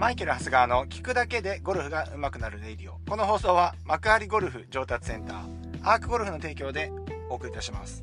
マイケル・ハスガーの聞くだけでゴルフが上手くなるレイディオ。この放送は幕張ゴルフ上達センター、アークゴルフの提供でお送りいたします。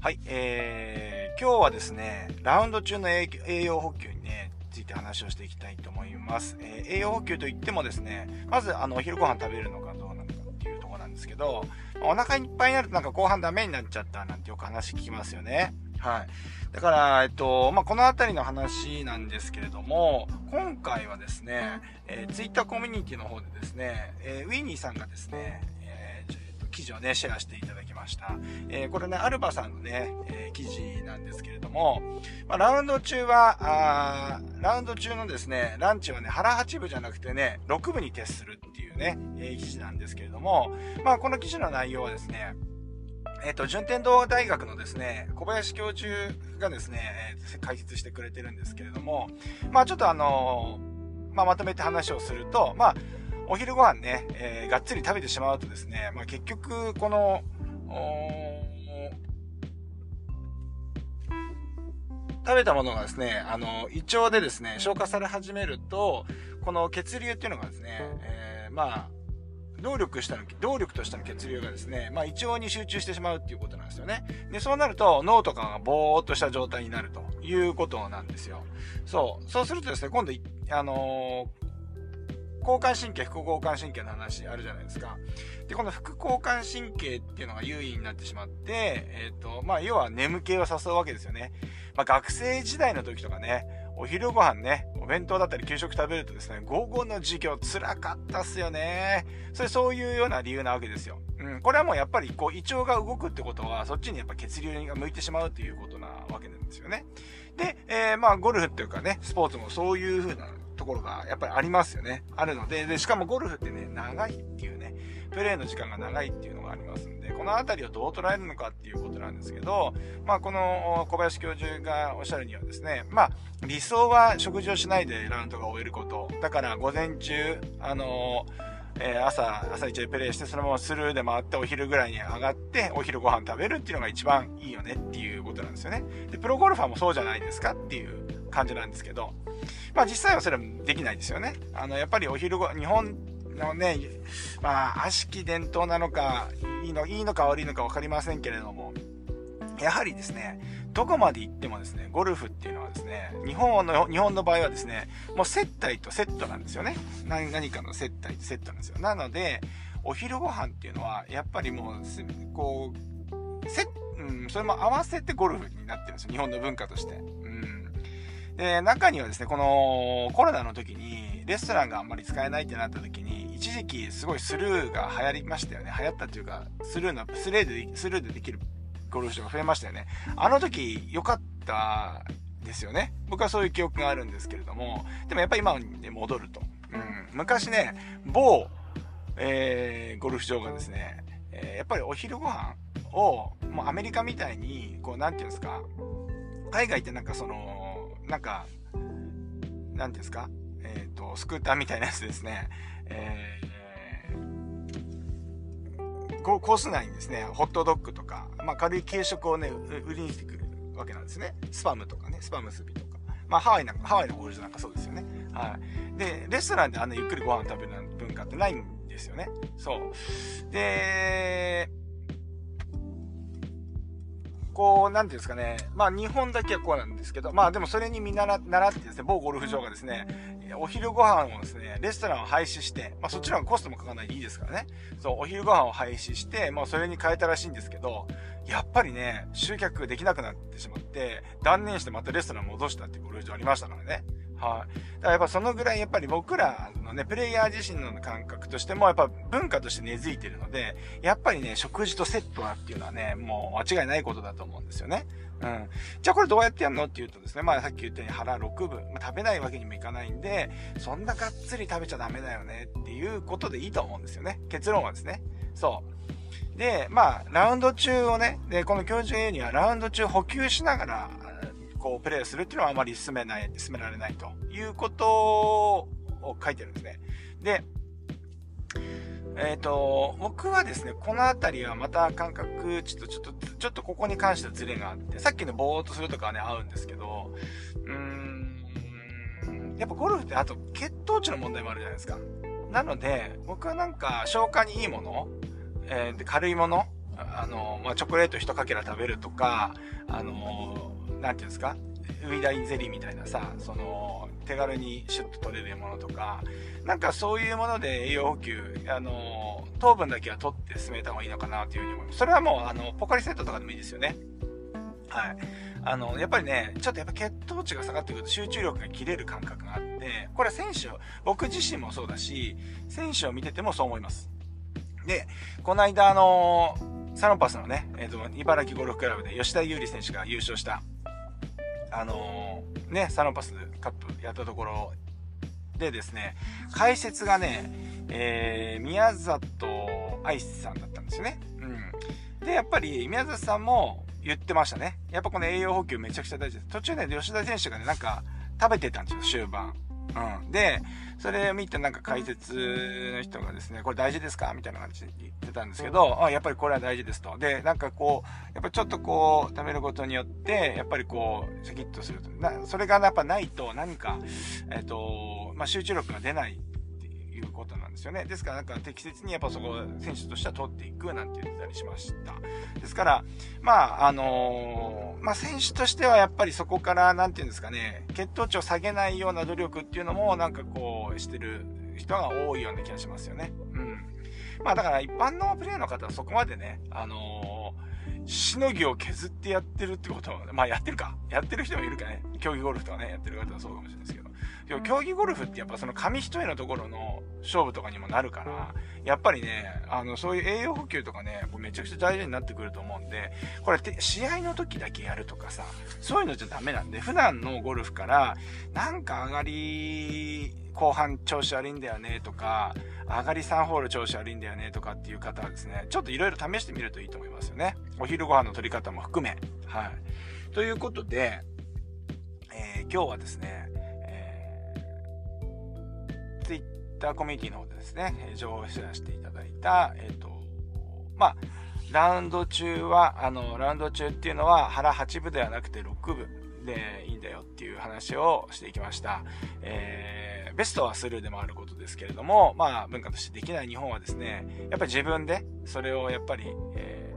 はい、えー、今日はですね、ラウンド中の栄養補給にね、ついて話をしていきたいと思います。えー、栄養補給といってもですね、まずあのお昼ご飯食べるのかどうなのかっていうところなんですけど、お腹いっぱいになるとなんか後半ダメになっちゃったなんてよく話聞きますよね。はい。だから、えっと、まあ、このあたりの話なんですけれども、今回はですね、えー、ツイッターコミュニティの方でですね、えー、ウィニーさんがですね、えー、記事をね、シェアしていただきました。えー、これね、アルバさんのね、えー、記事なんですけれども、まあ、ラウンド中は、あラウンド中のですね、ランチはね、腹8分じゃなくてね、6分に徹するっていうね、えー、記事なんですけれども、まあ、この記事の内容はですね、えっ、ー、と、順天堂大学のですね、小林教授がですね、え解説してくれてるんですけれども、まあちょっとあのまあまとめて話をすると、まあ、お昼ご飯ね、えー、がっつり食べてしまうとですね、まあ結局、この、食べたものがですね、あの、胃腸でですね、消化され始めると、この血流っていうのがですね、えー、まあ、動力したの、動力としての血流がですね、まあ胃腸に集中してしまうっていうことなんですよね。で、そうなると脳とかがぼーっとした状態になるということなんですよ。そう。そうするとですね、今度、あのー交感神経、副交感神経の話あるじゃないですか。で、この副交感神経っていうのが優位になってしまって、えっ、ー、と、まあ、要は眠気を誘うわけですよね。まあ、学生時代の時とかね、お昼ご飯ね、お弁当だったり給食食べるとですね、午後の授業辛かったっすよね。それそういうような理由なわけですよ。うん、これはもうやっぱりこう胃腸が動くってことは、そっちにやっぱ血流が向いてしまうっていうことなわけなんですよね。で、えー、まあゴルフっていうかね、スポーツもそういう風なところがやっぱりありますよね。あるので、で、しかもゴルフってね、長いっていうね、プレーの時間が長いっていうのがありますんで、この辺りをどう捉えるのかっていうことなんですけど、まあ、この小林教授がおっしゃるにはですね、まあ、理想は食事をしないでラウンドが終えること。だから午前中、あのえ、朝、朝一でプレイして、そのままスルーで回ってお昼ぐらいに上がって、お昼ご飯食べるっていうのが一番いいよねっていうことなんですよね。で、プロゴルファーもそうじゃないですかっていう感じなんですけど、まあ実際はそれはできないですよね。あの、やっぱりお昼ご、日本のね、まあ、悪しき伝統なのか、いいの、いいのか悪いのか分かりませんけれども、やはりですね、どこまで行ってもですね、ゴルフっていうのはですね、日本の、日本の場合はですね、もう接待とセットなんですよね。何何かの接待とセットなんですよ。なので、お昼ご飯っていうのは、やっぱりもう、こう、セうん、それも合わせてゴルフになってるんですよ。日本の文化として。うん。で、中にはですね、このコロナの時に、レストランがあんまり使えないってなった時に、一時期すごいスルーが流行りましたよね。流行ったっていうか、スルーの、スルーで、スルーでできるゴルフ場が増えましたよね。あの時良かったですよね。僕はそういう記憶があるんですけれども、でもやっぱり今に戻ると。うん。昔ね、某、えー、ゴルフ場がですね、えー、やっぱりお昼ご飯を、もうアメリカみたいに、こう、なんていうんですか、海外ってなんかその、なんか、なんていうんですか、えっ、ー、と、スクーターみたいなやつですね、えー、コース内にですね、ホットドッグとか、まあ、軽い軽食をね、売りに来てくるわけなんですね。スパムとかね、スパムスビとか。まあ、ハワイなんか、ハワイのゴールドなんかそうですよね。はい。で、レストランであんなゆっくりご飯食べる文化ってないんですよね。そう。で、こう、なんていうんですかね。まあ、日本だけはこうなんですけど、まあ、でもそれに見習ってですね、某ゴルフ場がですね、お昼ご飯をですね、レストランを廃止して、まあ、そっちの方がコストもかかんないでいいですからね。そう、お昼ご飯を廃止して、まあ、それに変えたらしいんですけど、やっぱりね、集客できなくなってしまって、断念してまたレストラン戻したっていうゴルフ場ありましたからね。はい。だからやっぱそのぐらいやっぱり僕らのね、プレイヤー自身の感覚としてもやっぱ文化として根付いてるので、やっぱりね、食事とセットだっていうのはね、もう間違いないことだと思うんですよね。うん。じゃあこれどうやってやるのっていうとですね、まあさっき言ったように腹6分、まあ、食べないわけにもいかないんで、そんながっつり食べちゃダメだよねっていうことでいいと思うんですよね。結論はですね。そう。で、まあ、ラウンド中をね、で、この教授 A にはラウンド中補給しながら、こう、プレイするっていうのはあまり進めない、進められないということを書いてるんですね。で、えっ、ー、と、僕はですね、このあたりはまた感覚、ちょっと、ちょっと、ちょっとここに関してはズレがあって、さっきのぼーっとするとかはね、合うんですけど、うーん、やっぱゴルフってあと血糖値の問題もあるじゃないですか。なので、僕はなんか消化にいいもの、えー、で軽いもの、あの、まあ、チョコレート一かけら食べるとか、あの、なんていうんですか、ウイダインゼリーみたいなさ、その、手軽にシュッと取れるものとか、なんかそういうもので栄養補給、あの、糖分だけは取って進めた方がいいのかなというふうに思います。それはもう、あの、ポカリセットとかでもいいですよね。はい。あの、やっぱりね、ちょっとやっぱ血糖値が下がってくると集中力が切れる感覚があって、これは選手、僕自身もそうだし、選手を見ててもそう思います。で、この間あの、サロンパスのね、え、ー、と、茨城ゴルフクラブで吉田優利選手が優勝した、あのー、ね、サロンパスカップやったところでですね、解説がね、えー、宮里愛さんだったんですよね。うん。で、やっぱり宮里さんも言ってましたね。やっぱこの栄養補給めちゃくちゃ大事です。途中ね、吉田選手がね、なんか食べてたんですよ、終盤。うん。で、それを見てなんか解説の人がですね、これ大事ですかみたいな感じで言ってたんですけど、あ、やっぱりこれは大事ですと。で、なんかこう、やっぱちょっとこう、食べることによって、やっぱりこう、シャキッとすると。なそれがやっぱないと何か、えっ、ー、と、まあ、集中力が出ないうことなんですよね。ですから、なんか適切にやっぱそこ、選手としては取っていくなんて言ってたりしました。ですから、まあ、あのー、まあ、選手としてはやっぱりそこから、なんて言うんですかね、血糖値を下げないような努力っていうのも、なんかこう、してる人が多いような気がしますよね。うん。まあ、だから一般のプレイの方はそこまでね、あのー、しのぎを削ってやってるってことは、まあやってるか。やってる人もいるかね。競技ゴルフとかね、やってる方はそうかもしれないですけど。競技ゴルフってやっぱその紙一重のところの勝負とかにもなるから、やっぱりね、あの、そういう栄養補給とかね、めちゃくちゃ大事になってくると思うんで、これって試合の時だけやるとかさ、そういうのじゃダメなんで、普段のゴルフから、なんか上がり、後半調子悪いんだよねとか、上がり3ホール調子悪いんだよねとかっていう方はですね、ちょっといろいろ試してみるといいと思いますよね。お昼ご飯の取り方も含め。はい。ということで、えー、今日はですね、Twitter コミュニティの方でですね、情報をシェアしていただいた、えっ、ー、と、まあ、ラウンド中は、あの、ラウンド中っていうのは腹8分ではなくて6分でいいんだよっていう話をしていきました。えー、ベストはスルーでもあることですけれども、まあ、文化としてできない日本はですね、やっぱり自分でそれをやっぱり、え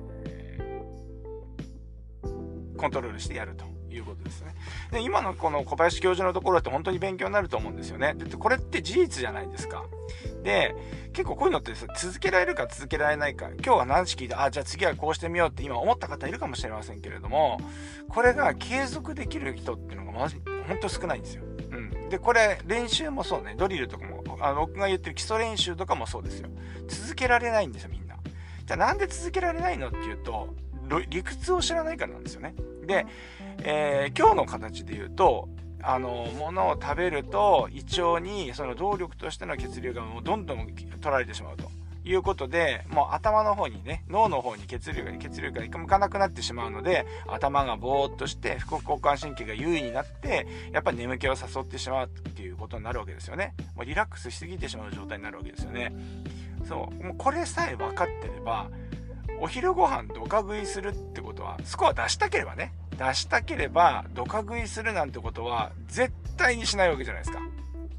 ー、コントロールしてやると。いうことですね。で、今のこの小林教授のところって本当に勉強になると思うんですよね。で、これって事実じゃないですか。で、結構こういうのって続けられるか続けられないか、今日は何時聞いて、あ、じゃあ次はこうしてみようって今思った方いるかもしれませんけれども、これが継続できる人っていうのがまじ、本当少ないんですよ。うん。で、これ練習もそうね、ドリルとかも、あ僕が言ってる基礎練習とかもそうですよ。続けられないんですよ、みんな。じゃあなんで続けられないのっていうと、理屈を知らないからなんですよね。で、えー、今日の形で言うと、あの、ものを食べると胃腸にその動力としての血流がもうどんどん取られてしまうと。いうことで、もう頭の方にね、脳の方に血流が、血流が向かなくなってしまうので、頭がぼーっとして、副交感神経が優位になって、やっぱり眠気を誘ってしまうっていうことになるわけですよね。もうリラックスしすぎてしまう状態になるわけですよね。そう。もうこれさえ分かってれば、お昼ご飯ドカ食いするってことは、スコア出したければね、出したければ、ドカ食いするなんてことは、絶対にしないわけじゃないですか。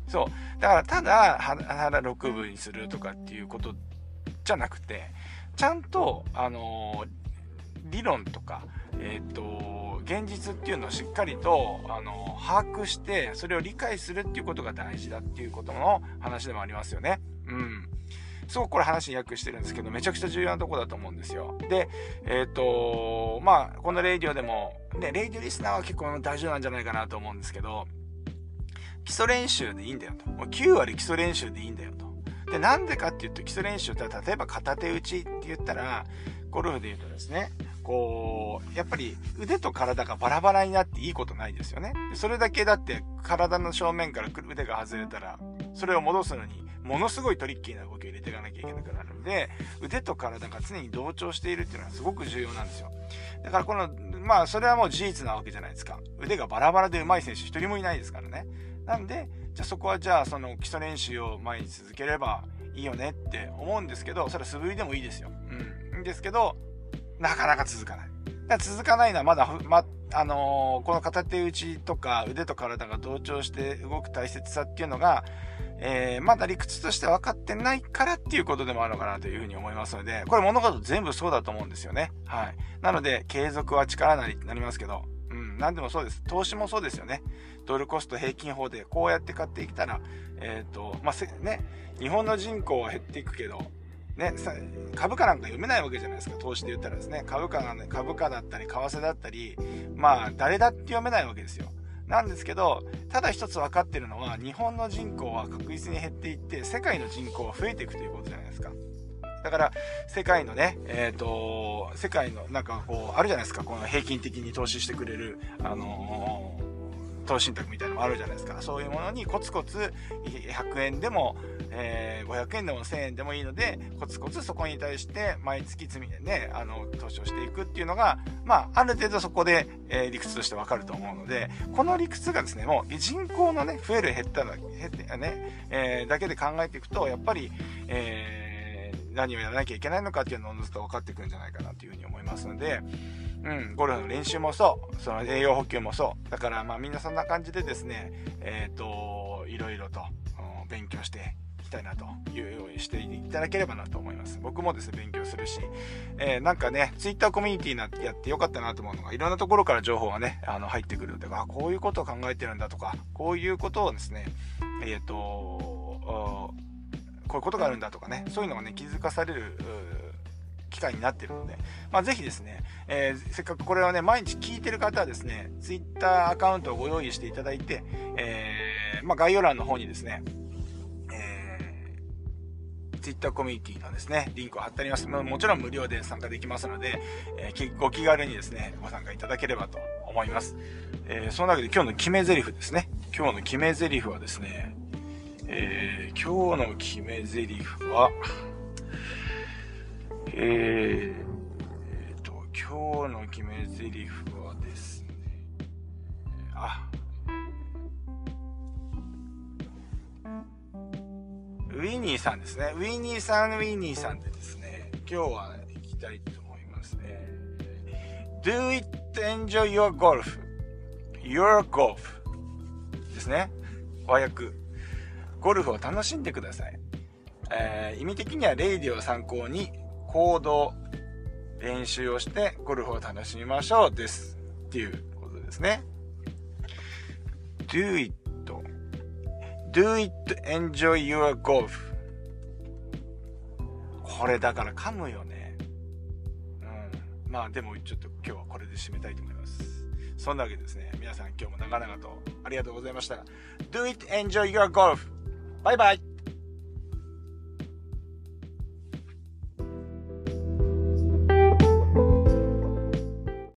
そう。だから、ただ、腹6分にするとかっていうことじゃなくて、ちゃんと、あのー、理論とか、えっ、ー、と、現実っていうのをしっかりと、あのー、把握して、それを理解するっていうことが大事だっていうことの話でもありますよね。うん。すごくこれ話に訳してるんですけど、めちゃくちゃ重要なとこだと思うんですよ。で、えっ、ー、と、まあ、このレイディオでも、ね、レイディオリスナーは結構大丈夫なんじゃないかなと思うんですけど、基礎練習でいいんだよと。もう9割基礎練習でいいんだよと。で、なんでかっていうと、基礎練習って例えば片手打ちって言ったら、ゴルフで言うとですね、こう、やっぱり腕と体がバラバラになっていいことないですよね。それだけだって体の正面から腕が外れたら、それを戻すのにものすごいトリッキーな動きを入れていかなきゃいけなくなるので、腕と体が常に同調しているっていうのはすごく重要なんですよ。だからこの、まあそれはもう事実なわけじゃないですか。腕がバラバラで上手い選手一人もいないですからね。なんで、じゃあそこはじゃあその基礎練習を毎日続ければいいよねって思うんですけど、それは素振りでもいいですよ。うん。ですけど、なかなか続かない。だ続かないのはまだ、ま、あのー、この片手打ちとか腕と体が同調して動く大切さっていうのが、えー、まだ理屈として分かってないからっていうことでもあるのかなというふうに思いますので、これ物事全部そうだと思うんですよね。はい。なので、継続は力なりって、なりますけど、うん、何でもそうです。投資もそうですよね。ドルコスト平均法でこうやって買っていったら、えっ、ー、と、まあ、ね、日本の人口は減っていくけど、ね、株価なんか読めないわけじゃないですか、投資で言ったらですね。株価がね、株価だったり、為替だったり、まあ、誰だって読めないわけですよ。なんですけど、ただ一つ分かってるのは、日本の人口は確実に減っていって、世界の人口は増えていくということじゃないですか。だから、世界のね、えっ、ー、と、世界の、なんかこう、あるじゃないですか、この平均的に投資してくれる、あのー、投資信託みたいなのもあるじゃないですか。そういうものにコツコツ100円でも、えー、500円でも1000円でもいいので、コツコツそこに対して毎月積みでね、あの、投資をしていくっていうのが、まあ、ある程度そこで、えー、理屈としてわかると思うので、この理屈がですね、もう人口のね、増える減ったら、減ってね、えー、だけで考えていくと、やっぱり、えー、何をやらなきゃいけないのかっていうのをずっと分かってくるんじゃないかなというふうに思いますので、うん、ゴルフの練習もそう、その栄養補給もそう。だからまあみんなそんな感じでですね、えっ、ー、と、いろいろと、勉強していきたいなというようにしていただければなと思います。僕もですね、勉強するし、えー、なんかね、ツイッターコミュニティなやってよかったなと思うのが、いろんなところから情報がね、あの、入ってくるので、あ、こういうことを考えてるんだとか、こういうことをですね、えっ、ー、と、こういうことがあるんだとかね、そういうのがね、気づかされる、機会になってるので、まあ、ぜひですね、えー、せっかくこれをね、毎日聞いてる方はですね、Twitter アカウントをご用意していただいて、えー、まあ、概要欄の方にですね、Twitter コミュニティのですね、リンクを貼ってあります。もちろん無料で参加できますので、えー、ご気軽にですね、ご参加いただければと思います。えー、そのわけで今日の決め台詞ですね。今日の決め台詞はですね、えー、今日の決め台詞は、えー、と、今日の決め台詞はですね、あ、ウィニーさんですね。ウィニーさん、ウィニーさんでですね、今日は行きたいと思いますね。Do it enjoy your golf. Your golf. ですね。和訳。ゴルフを楽しんでください。えー、意味的にはレイディを参考に行動、練習をしてゴルフを楽しみましょうです。っていうことですね。do it. Do it. Enjoy your golf. これだから噛むよね。うん。まあでもちょっと今日はこれで締めたいと思います。そんなわけですね。皆さん今日も長々とありがとうございました。Do it. Enjoy your golf. バイバイ